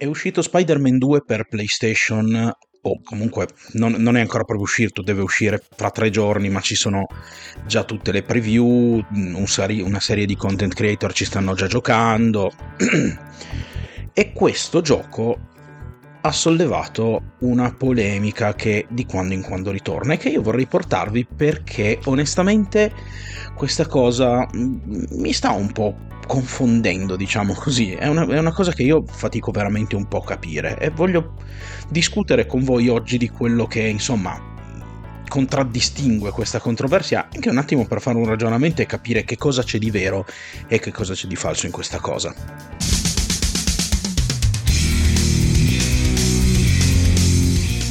È uscito Spider-Man 2 per PlayStation o comunque non, non, è ancora proprio uscito, deve uscire tra tre giorni, ma ci sono già tutte le preview, un seri- una serie di content creator ci stanno già giocando. e questo gioco ha sollevato una polemica che di quando in quando ritorna e che io vorrei portarvi perché onestamente questa cosa mi sta un po' confondendo, diciamo così. È una, è una, cosa che io fatico veramente un po' a capire e voglio discutere con voi oggi di quello che, insomma, contraddistingue questa controversia, anche un attimo per fare un ragionamento e capire che cosa c'è di vero e che cosa c'è di falso in questa cosa.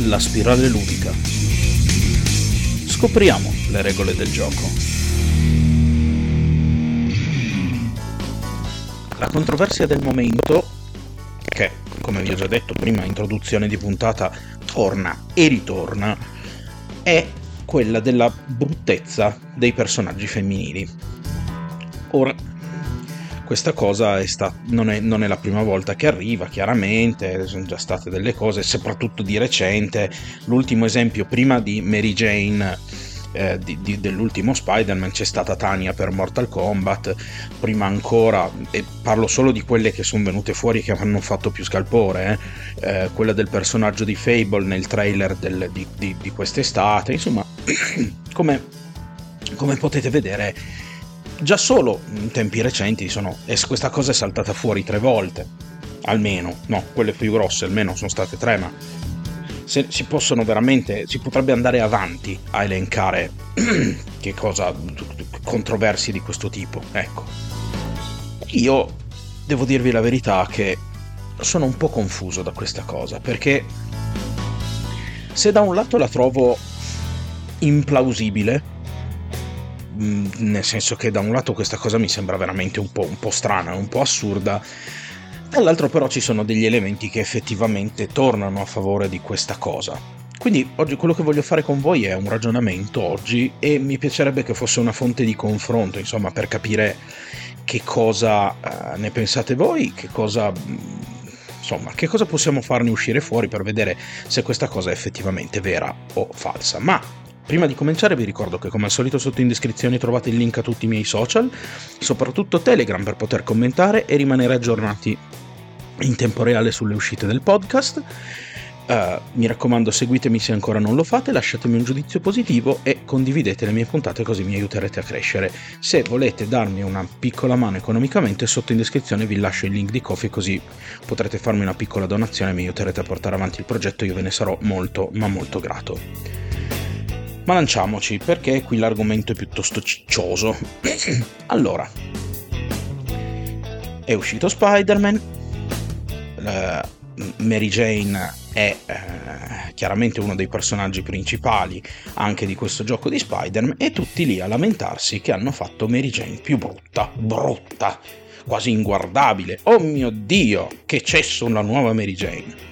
La spirale ludica. Scopriamo le regole del gioco. La controversia del momento, che come vi ho già detto prima, introduzione di puntata, torna e ritorna, è quella della bruttezza dei personaggi femminili. Ora, questa cosa è sta- non, è, non, è, la prima volta che arriva, chiaramente, sono già state delle cose, soprattutto di recente. L'ultimo esempio prima di Mary Jane eh, di, di, dell'ultimo Spider-Man c'è stata Tania per Mortal Kombat, prima ancora, e parlo solo di quelle che sono venute fuori che hanno fatto più scalpore, eh, eh, quella del personaggio di Fable nel trailer del, di, di, quest'estate, insomma, come, come potete vedere, già solo in tempi recenti sono, questa cosa è saltata fuori tre volte almeno, no, quelle più grosse almeno sono state tre, ma se, si possono veramente, si potrebbe andare avanti a elencare che cosa, controversie di questo tipo, ecco. Io devo dirvi la verità che sono un po' confuso da questa cosa, perché se da un lato la trovo implausibile, nel senso che da un lato questa cosa mi sembra veramente un po', un po strana, un po' assurda, Dall'altro però ci sono degli elementi che effettivamente tornano a favore di questa cosa. Quindi oggi quello che voglio fare con voi è un ragionamento oggi e mi piacerebbe che fosse una fonte di confronto, insomma, per capire che cosa uh, ne pensate voi, che cosa insomma, che cosa possiamo farne uscire fuori per vedere se questa cosa è effettivamente vera o falsa. Ma Prima di cominciare vi ricordo che come al solito sotto in descrizione trovate il link a tutti i miei social, soprattutto Telegram per poter commentare e rimanere aggiornati in tempo reale sulle uscite del podcast. Uh, mi raccomando, seguitemi se ancora non lo fate, lasciatemi un giudizio positivo e condividete le mie puntate così mi aiuterete a crescere. Se volete darmi una piccola mano economicamente, sotto in descrizione vi lascio il link di Coffee così potrete farmi una piccola donazione e mi aiuterete a portare avanti il progetto, io ve ne sarò molto ma molto grato. Ma lanciamoci, perché qui l'argomento è piuttosto ciccioso. allora, è uscito Spider-Man, Mary Jane è eh, chiaramente uno dei personaggi principali anche di questo gioco di Spider-Man e tutti lì a lamentarsi che hanno fatto Mary Jane più brutta, brutta, quasi inguardabile. Oh mio Dio, che c'è sulla nuova Mary Jane.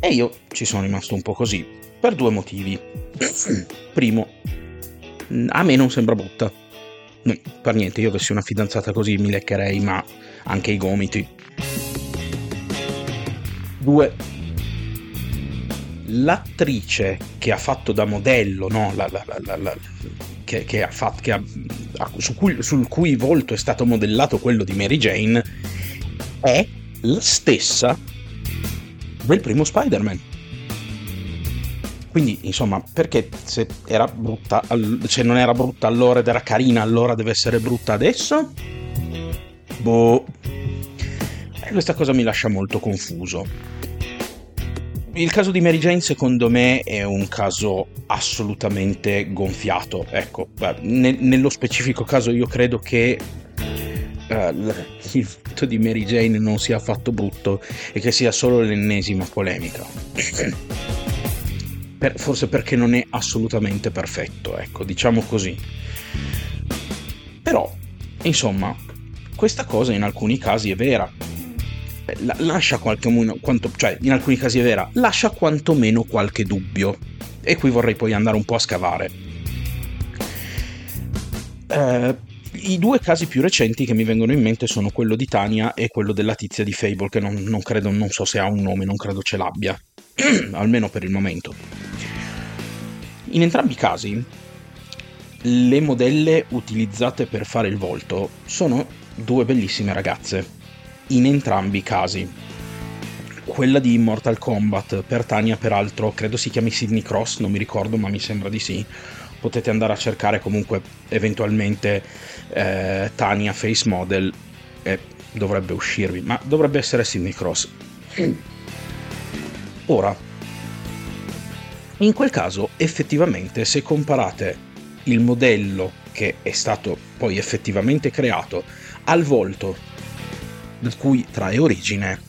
E io ci sono rimasto un po' così, per due motivi. Primo, a me non sembra brutta. No, per niente, io avessi una fidanzata così mi leccherei, ma anche i gomiti. Due, l'attrice che ha fatto da modello, no? La, la, la, che, che, ha fatto, che ha, su cui, sul cui volto è stato modellato quello di Mary Jane, è la stessa del primo Spider-Man. Quindi, insomma, perché se era brutta, se non era brutta allora ed era carina, allora deve essere brutta adesso? Boh. E questa cosa mi lascia molto confuso. Il caso di Mary Jane secondo me è un caso assolutamente gonfiato. Ecco, ne- nello specifico caso io credo che uh, il fatto di Mary Jane non sia affatto brutto e che sia solo l'ennesima polemica per, forse perché non è assolutamente perfetto, ecco, diciamo così. Però, insomma, questa cosa in alcuni casi è vera. La, lascia qualche quanto, cioè, in alcuni casi è vera, lascia quantomeno qualche dubbio. E qui vorrei poi andare un po' a scavare. Eh, I due casi più recenti che mi vengono in mente sono quello di Tania e quello della tizia di Fable, che non, non credo, non so se ha un nome, non credo ce l'abbia, almeno per il momento. In entrambi i casi, le modelle utilizzate per fare il volto sono due bellissime ragazze, in entrambi i casi. Quella di Mortal Kombat per Tania, peraltro, credo si chiami Sidney Cross, non mi ricordo, ma mi sembra di sì potete andare a cercare comunque eventualmente eh, Tania Face Model e dovrebbe uscirvi, ma dovrebbe essere Sidney Cross. Ora, in quel caso effettivamente se comparate il modello che è stato poi effettivamente creato al volto di cui trae origine,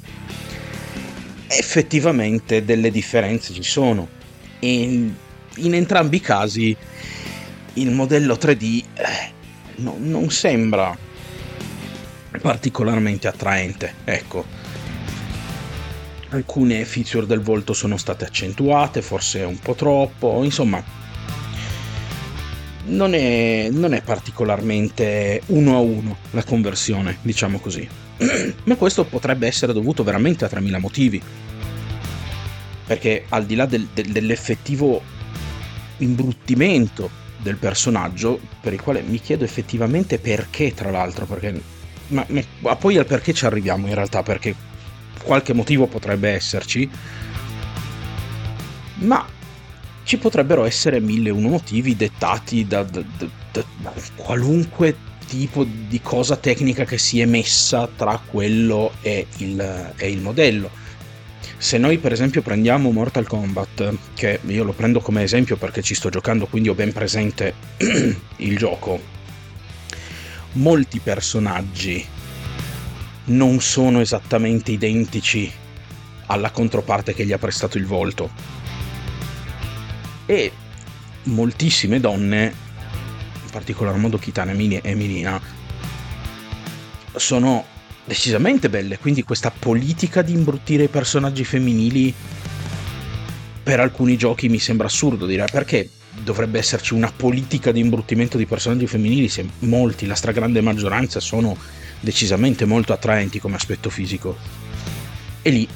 effettivamente delle differenze ci sono. E in entrambi i casi il modello 3D eh, no, non sembra particolarmente attraente, ecco. Alcune feature del volto sono state accentuate, forse un po' troppo, insomma, non è, non è particolarmente uno a uno la conversione, diciamo così. Ma questo potrebbe essere dovuto veramente a 3000 motivi. Perché al di là del, del, dell'effettivo imbruttimento del personaggio, per il quale mi chiedo effettivamente perché, tra l'altro, perché... Ma, ma poi al perché ci arriviamo in realtà, perché qualche motivo potrebbe esserci, ma ci potrebbero essere mille uno motivi dettati da, da, da, da, qualunque tipo di cosa tecnica che si è messa tra quello e il, e il modello. Se noi per esempio prendiamo Mortal Kombat, che io lo prendo come esempio perché ci sto giocando, quindi ho ben presente il gioco, molti personaggi non sono esattamente identici alla controparte che gli ha prestato il volto. E moltissime donne, in particolar modo Kitana e Milina, sono decisamente belle, quindi questa politica di imbruttire i personaggi femminili per alcuni giochi mi sembra assurdo dire perché dovrebbe esserci una politica di imbruttimento di personaggi femminili se molti, la stragrande maggioranza sono decisamente molto attraenti come aspetto fisico. E lì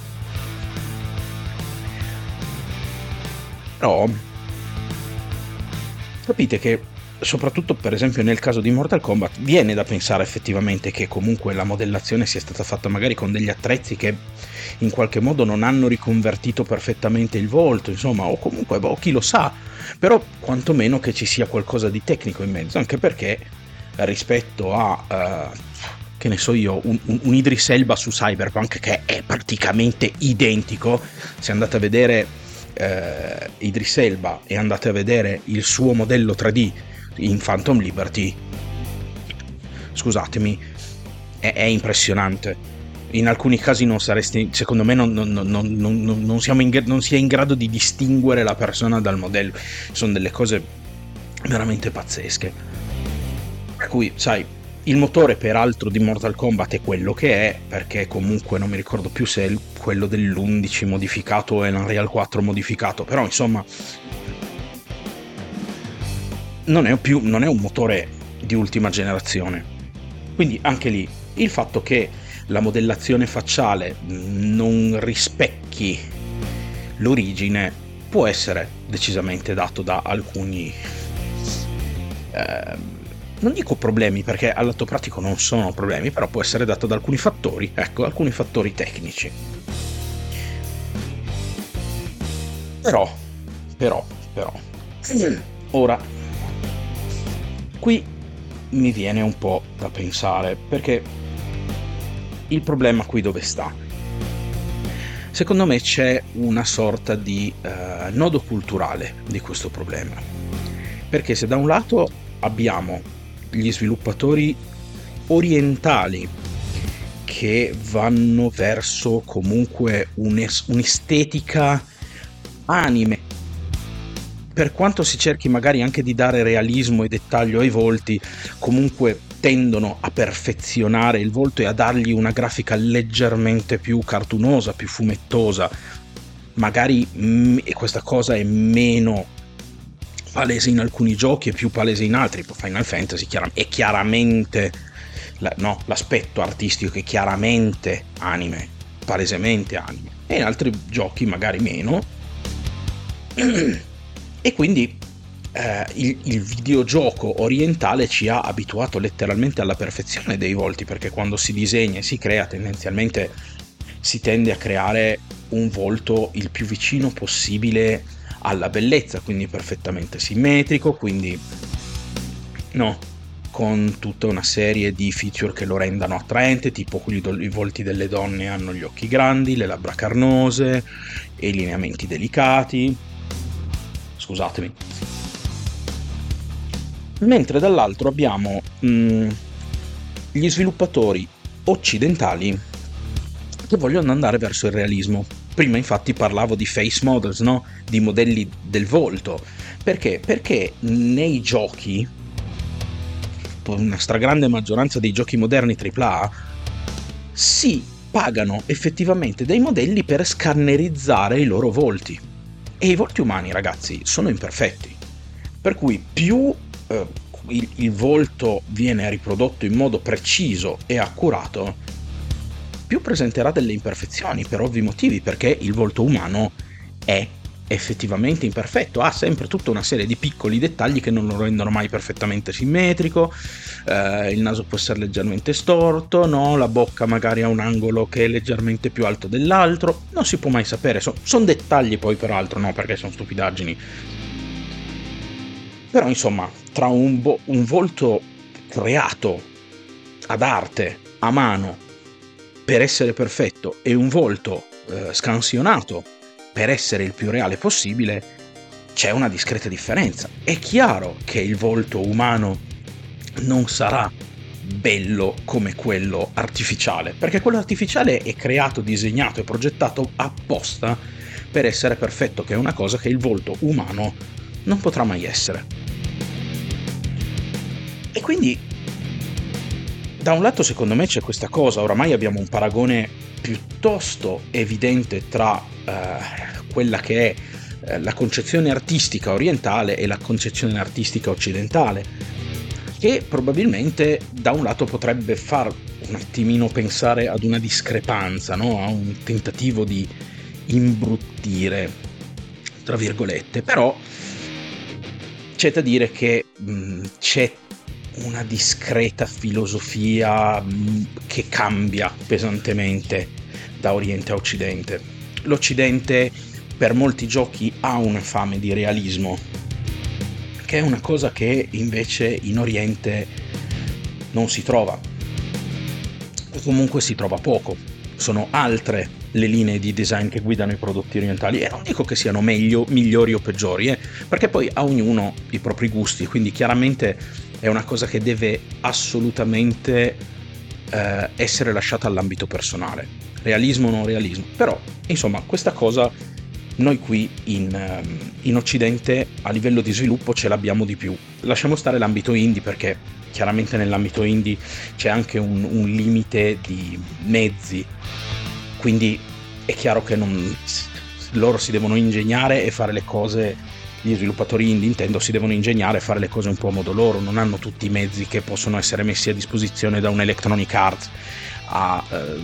però capite che soprattutto per esempio nel caso di Mortal Kombat viene da pensare effettivamente che comunque la modellazione sia stata fatta magari con degli attrezzi che in qualche modo non hanno riconvertito perfettamente il volto, insomma, o comunque boh, chi lo sa, però quantomeno che ci sia qualcosa di tecnico in mezzo, anche perché rispetto a... Uh, che ne so io, un, un, un Idris Elba su Cyberpunk che è praticamente identico, se andate a vedere eh, Idris Elba e andate a vedere il suo modello 3D in Phantom Liberty, scusatemi, è, è impressionante. In alcuni casi non saresti, secondo me, non, non, non, non siamo in, non si è in grado di distinguere la persona dal modello. Sono delle cose veramente pazzesche. Per cui, sai, il motore peraltro di Mortal Kombat è quello che è, perché comunque non mi ricordo più se è quello dell'11 modificato o è l'Unreal 4 modificato, però insomma non è, più, non è un motore di ultima generazione. Quindi anche lì il fatto che la modellazione facciale non rispecchi l'origine può essere decisamente dato da alcuni eh, non dico problemi perché all'atto pratico non sono problemi però può essere dato da alcuni fattori ecco alcuni fattori tecnici però però però ora Qui mi viene un po' da pensare, perché il problema qui dove sta? Secondo me c'è una sorta di uh, nodo culturale di questo problema. Perché se da un lato abbiamo gli sviluppatori orientali che vanno verso comunque un'estetica anime per quanto si cerchi magari anche di dare realismo e dettaglio ai volti, comunque tendono a perfezionare il volto e a dargli una grafica leggermente più cartunosa, più fumettosa. Magari mh, questa cosa è meno palese in alcuni giochi e più palese in altri, Final Fantasy è chiaramente no, l'aspetto artistico che è chiaramente anime, palesemente anime, e in altri giochi magari meno. e quindi eh, il, il, videogioco orientale ci ha abituato letteralmente alla perfezione dei volti, perché quando si disegna e si crea tendenzialmente si tende a creare un volto il più vicino possibile alla bellezza, quindi perfettamente simmetrico, quindi no, con tutta una serie di feature che lo rendano attraente, tipo i volti delle donne hanno gli occhi grandi, le labbra carnose e i lineamenti delicati. Scusatemi. Mentre dall'altro abbiamo mh, mm, gli sviluppatori occidentali che vogliono andare verso il realismo. Prima infatti parlavo di face models, no? di modelli del volto. Perché? Perché nei giochi, una stragrande maggioranza dei giochi moderni AAA, si pagano effettivamente dei modelli per scannerizzare i loro volti. E i volti umani, ragazzi, sono imperfetti. Per cui più eh, il, il volto viene riprodotto in modo preciso e accurato, più presenterà delle imperfezioni per ovvi motivi, perché il volto umano è effettivamente imperfetto, ha sempre tutta una serie di piccoli dettagli che non lo rendono mai perfettamente simmetrico, eh, il naso può essere leggermente storto, no? la bocca magari ha un angolo che è leggermente più alto dell'altro, non si può mai sapere, sono son dettagli poi peraltro, no perché sono stupidaggini. Però insomma, tra un, vo- un volto creato ad arte, a mano, per essere perfetto e un volto eh, scansionato per essere il più reale possibile, c'è una discreta differenza. È chiaro che il volto umano non sarà bello come quello artificiale, perché quello artificiale è creato, disegnato e progettato apposta per essere perfetto, che è una cosa che il volto umano non potrà mai essere. E quindi da un lato secondo me c'è questa cosa, oramai abbiamo un paragone piuttosto evidente tra eh, quella che è eh, la concezione artistica orientale e la concezione artistica occidentale, che probabilmente da un lato potrebbe far un attimino pensare ad una discrepanza, no? a un tentativo di imbruttire, tra virgolette, però c'è da dire che mh, c'è una discreta filosofia mm, che cambia pesantemente da Oriente a Occidente. L'Occidente per molti giochi ha una fame di realismo, che è una cosa che invece in Oriente non si trova, o comunque si trova poco. Sono altre le linee di design che guidano i prodotti orientali e non dico che siano meglio, migliori o peggiori, eh, perché poi ha ognuno i propri gusti, quindi chiaramente è una cosa che deve assolutamente eh, essere lasciata all'ambito personale. Realismo o non realismo. Però, insomma, questa cosa noi qui in, ehm, in, Occidente a livello di sviluppo ce l'abbiamo di più. Lasciamo stare l'ambito indie perché chiaramente nell'ambito indie c'è anche un, un limite di mezzi, quindi è chiaro che non, loro si devono ingegnare e fare le cose gli sviluppatori indie Nintendo si devono ingegnare e fare le cose un po' a modo loro, non hanno tutti i mezzi che possono essere messi a disposizione da un Electronic Arts a, eh,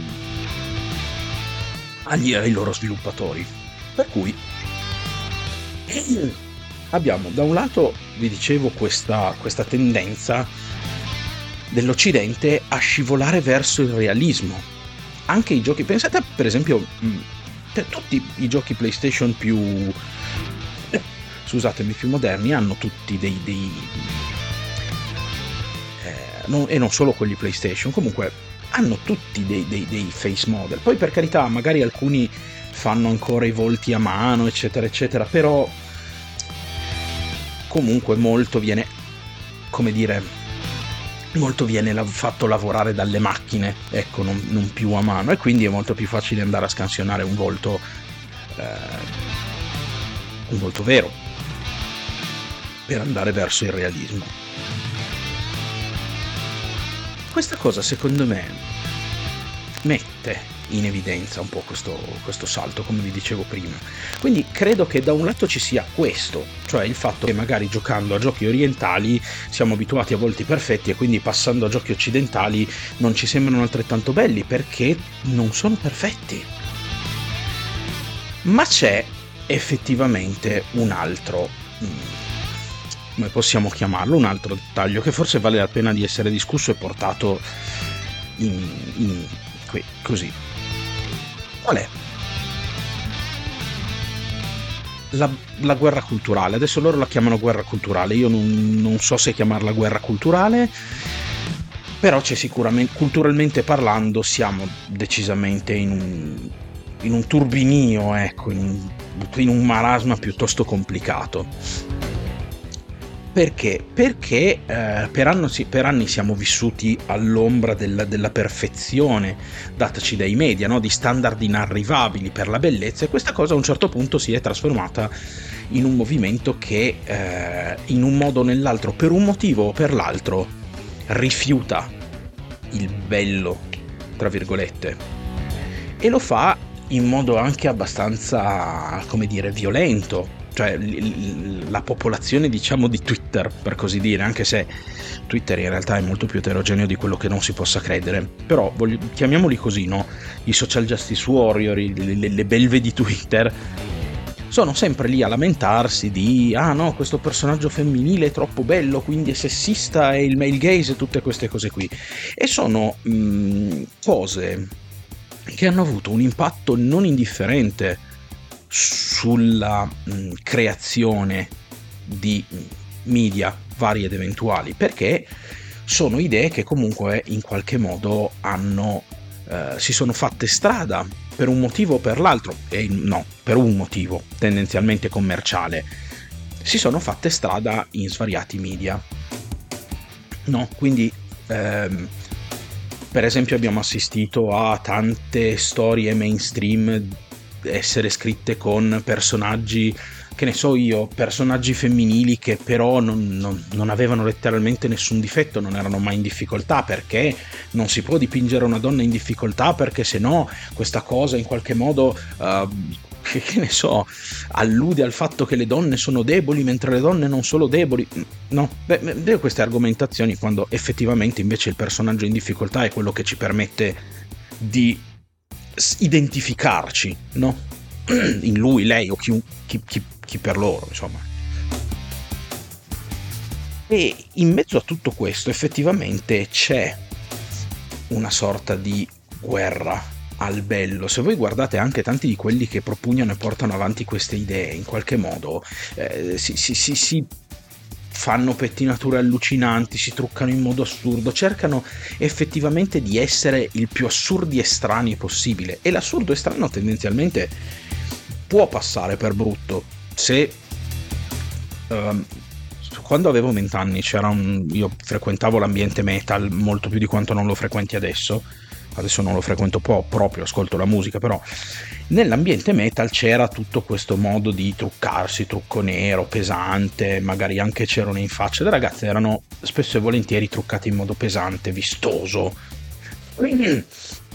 agli, ai loro sviluppatori. Per cui abbiamo da un lato, vi dicevo, questa, questa tendenza dell'Occidente a scivolare verso il realismo. Anche i giochi, pensate per esempio, tutti i giochi PlayStation più scusatemi, più moderni hanno tutti dei... dei eh, non, e non solo quelli PlayStation, comunque hanno tutti dei, dei, dei face model. Poi per carità, magari alcuni fanno ancora i volti a mano, eccetera, eccetera, però comunque molto viene, come dire, molto viene fatto lavorare dalle macchine, ecco, non, non, più a mano, e quindi è molto più facile andare a scansionare un volto, eh, un volto vero per andare verso il realismo. Questa cosa secondo me mette in evidenza un po' questo, questo, salto, come vi dicevo prima. Quindi credo che da un lato ci sia questo, cioè il fatto che magari giocando a giochi orientali siamo abituati a volti perfetti e quindi passando a giochi occidentali non ci sembrano altrettanto belli perché non sono perfetti. Ma c'è effettivamente un altro mm, come possiamo chiamarlo, un altro dettaglio che forse vale la pena di essere discusso e portato in, in qui, così. È? La, la, guerra culturale. Adesso loro la chiamano guerra culturale. Io non, non so se chiamarla guerra culturale, però c'è sicuramente, culturalmente parlando, siamo decisamente in un, in un turbinio, ecco, in, in un marasma piuttosto complicato. Perché? Perché eh, per, anno, per, anni siamo vissuti all'ombra della, della perfezione dataci dai media, no? di standard inarrivabili per la bellezza e questa cosa a un certo punto si è trasformata in un movimento che eh, in un modo o nell'altro, per un motivo o per l'altro, rifiuta il bello, tra virgolette, e lo fa in modo anche abbastanza, come dire, violento cioè la popolazione diciamo di Twitter per così dire anche se Twitter in realtà è molto più eterogeneo di quello che non si possa credere. Però voglio, chiamiamoli così no? I social justice warrior le, le belve di Twitter sono sempre lì a lamentarsi di ah no questo personaggio femminile è troppo bello quindi è sessista e il male gaze e tutte queste cose qui. E sono mh, mm, cose che hanno avuto un impatto non indifferente sulla mh, mm, creazione di media vari ed eventuali, perché sono idee che comunque in qualche modo hanno, eh, si sono fatte strada per un motivo o per l'altro, e no, per un motivo tendenzialmente commerciale, si sono fatte strada in svariati media. No, quindi ehm, per esempio abbiamo assistito a tante storie mainstream essere scritte con personaggi che ne so io, personaggi femminili che però non, non, non, avevano letteralmente nessun difetto, non erano mai in difficoltà, perché non si può dipingere una donna in difficoltà perché se no questa cosa in qualche modo, uh, che, che, ne so, allude al fatto che le donne sono deboli mentre le donne non sono deboli. No, beh, queste argomentazioni quando effettivamente invece il personaggio in difficoltà è quello che ci permette di identificarci, no? In lui, lei o chi, chi, chi, chi per loro, insomma. E in mezzo a tutto questo effettivamente c'è una sorta di guerra al bello. Se voi guardate anche tanti di quelli che propugnano e portano avanti queste idee, in qualche modo eh, si, si, si, si fanno pettinature allucinanti, si truccano in modo assurdo, cercano effettivamente di essere il più assurdi e strani possibile. E l'assurdo e strano tendenzialmente può passare per brutto. Se um, quando avevo vent'anni c'era un. io frequentavo l'ambiente metal molto più di quanto non lo frequenti adesso adesso non lo frequento po', proprio, ascolto la musica, però nell'ambiente metal c'era tutto questo modo di truccarsi, trucco nero, pesante, magari anche c'erano in faccia. Le ragazze erano spesso e volentieri truccate in modo pesante, vistoso.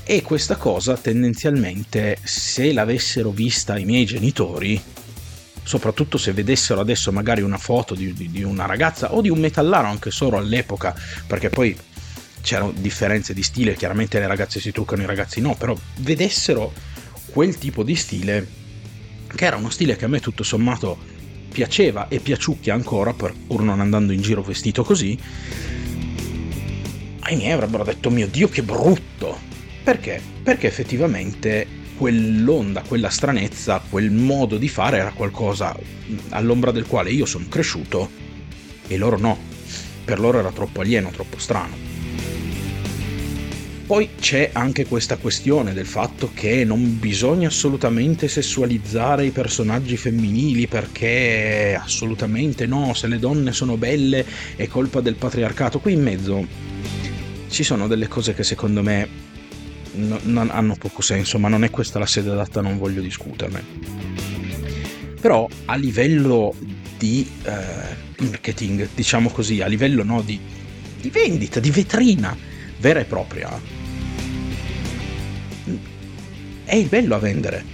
E questa cosa tendenzialmente, se l'avessero vista i miei genitori, soprattutto se vedessero adesso magari una foto di, di, di, una ragazza o di un metallaro anche solo all'epoca, perché poi c'erano differenze di stile, chiaramente le ragazze si truccano, i ragazzi no, però vedessero quel tipo di stile, che era uno stile che a me tutto sommato piaceva e piaciucchia ancora, pur non andando in giro vestito così, ai miei avrebbero detto mio Dio che brutto! Perché? Perché effettivamente quell'onda, quella stranezza, quel modo di fare era qualcosa all'ombra del quale io sono cresciuto e loro no. Per loro era troppo alieno, troppo strano. Poi c'è anche questa questione del fatto che non bisogna assolutamente sessualizzare i personaggi femminili perché assolutamente no, se le donne sono belle è colpa del patriarcato. Qui in mezzo ci sono delle cose che secondo me no, non hanno poco senso, ma non è questa la sede adatta, non voglio discuterne. Però a livello di eh, marketing, diciamo così, a livello no, di, di vendita, di vetrina vera e propria, è il bello a vendere.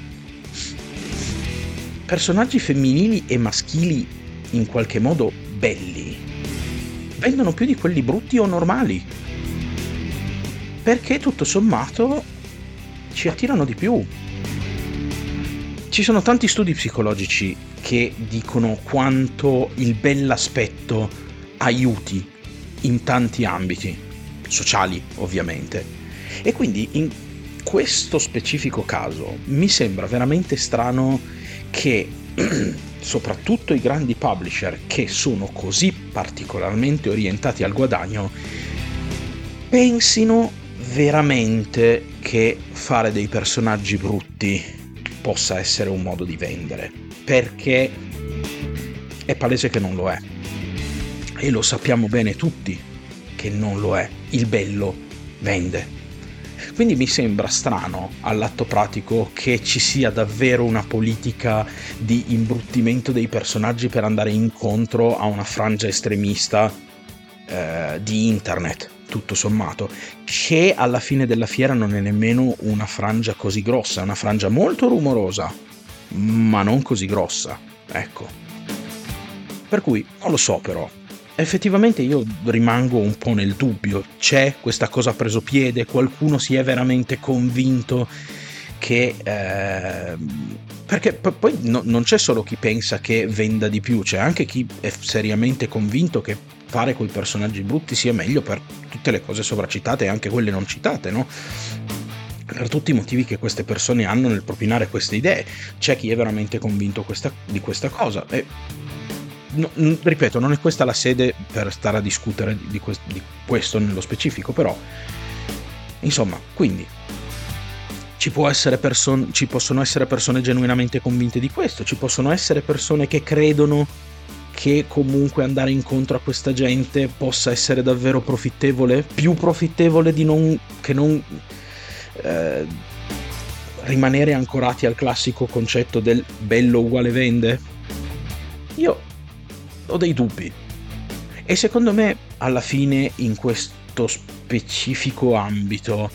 Personaggi femminili e maschili in qualche modo belli vendono più di quelli brutti o normali. Perché tutto sommato ci attirano di più. Ci sono tanti studi psicologici che dicono quanto il bell'aspetto aiuti in tanti ambiti, sociali ovviamente. E quindi in questo specifico caso mi sembra veramente strano che soprattutto i grandi publisher che sono così particolarmente orientati al guadagno pensino veramente che fare dei personaggi brutti possa essere un modo di vendere. Perché è palese che non lo è. E lo sappiamo bene tutti che non lo è il bello vende quindi mi sembra strano all'atto pratico che ci sia davvero una politica di imbruttimento dei personaggi per andare incontro a una frangia estremista eh, di internet, tutto sommato, che alla fine della fiera non è nemmeno una frangia così grossa, è una frangia molto rumorosa, ma non così grossa, ecco. Per cui non lo so però, effettivamente io rimango un po' nel dubbio. C'è questa cosa preso piede? Qualcuno si è veramente convinto che... Eh, perché poi no, non c'è solo chi pensa che venda di più, c'è anche chi è seriamente convinto che fare quei personaggi brutti sia meglio per tutte le cose sovracitate e anche quelle non citate, no? per tutti i motivi che queste persone hanno nel propinare queste idee. C'è chi è veramente convinto questa, di questa cosa. E no, ripeto, non è questa la sede per stare a discutere di, quest- di questo nello specifico, però insomma, quindi ci, person- ci, possono essere persone genuinamente convinte di questo, ci possono essere persone che credono che comunque andare incontro a questa gente possa essere davvero profittevole, più profittevole di non, che non eh, rimanere ancorati al classico concetto del bello uguale vende. Io ho dei dubbi. E secondo me, alla fine, in questo specifico ambito,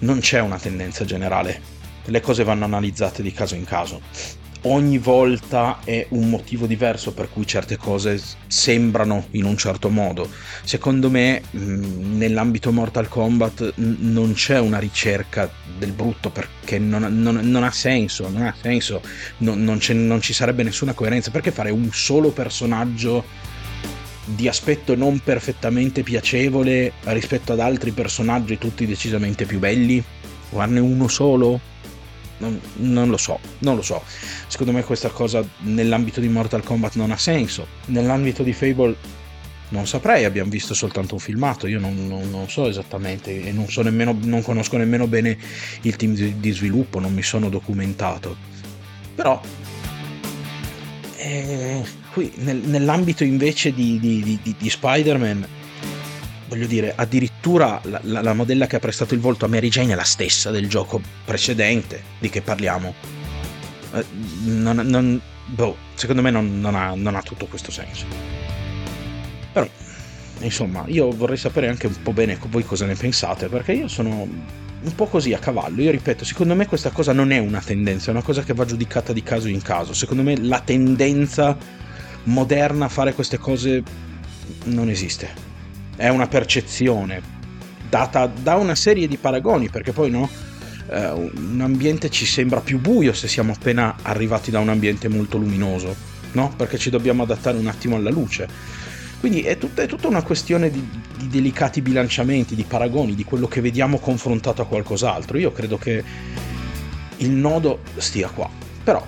non c'è una tendenza generale. Le cose vanno analizzate di caso in caso ogni volta è un motivo diverso per cui certe cose sembrano in un certo modo. Secondo me mm, nell'ambito Mortal Kombat non c'è una ricerca del brutto perché non, non, non ha senso, non ha senso, non ci sarebbe nessuna coerenza. Perché fare un solo personaggio di aspetto non perfettamente piacevole rispetto ad altri personaggi tutti decisamente più belli? Farne uno solo? Non, non, lo so, non lo so. Secondo me questa cosa nell'ambito di Mortal Kombat non ha senso. Nell'ambito di Fable non saprei, abbiamo visto soltanto un filmato, io non, non, non so esattamente e non, so nemmeno, non conosco nemmeno bene il team di, di sviluppo, non mi sono documentato. Però eh, qui nel, nell'ambito invece di, di, di, di Spider-Man voglio dire, addirittura la, la, la, modella che ha prestato il volto a Mary Jane è la stessa del gioco precedente. Di che parliamo? Eh, non, non, boh, secondo me non, non, ha, non ha tutto questo senso. Però, insomma, io vorrei sapere anche un po' bene voi cosa ne pensate, perché io sono un po' così a cavallo. Io ripeto, secondo me questa cosa non è una tendenza, è una cosa che va giudicata di caso in caso. Secondo me la tendenza moderna a fare queste cose non esiste è una percezione data da una serie di paragoni, perché poi no, eh, un ambiente ci sembra più buio se siamo appena arrivati da un ambiente molto luminoso, no? Perché ci dobbiamo adattare un attimo alla luce. Quindi è tutta, è tutta una questione di, di, delicati bilanciamenti, di paragoni, di quello che vediamo confrontato a qualcos'altro. Io credo che il nodo stia qua. Però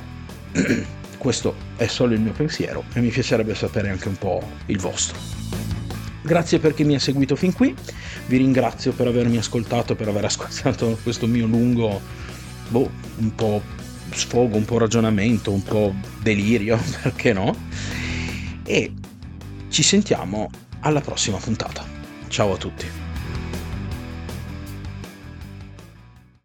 questo è solo il mio pensiero e mi piacerebbe sapere anche un po' il vostro. Grazie per chi mi ha seguito fin qui, vi ringrazio per avermi ascoltato, per aver ascoltato questo mio lungo, boh, un po' sfogo, un po' ragionamento, un po' delirio, perché no? E ci sentiamo alla prossima puntata. Ciao a tutti.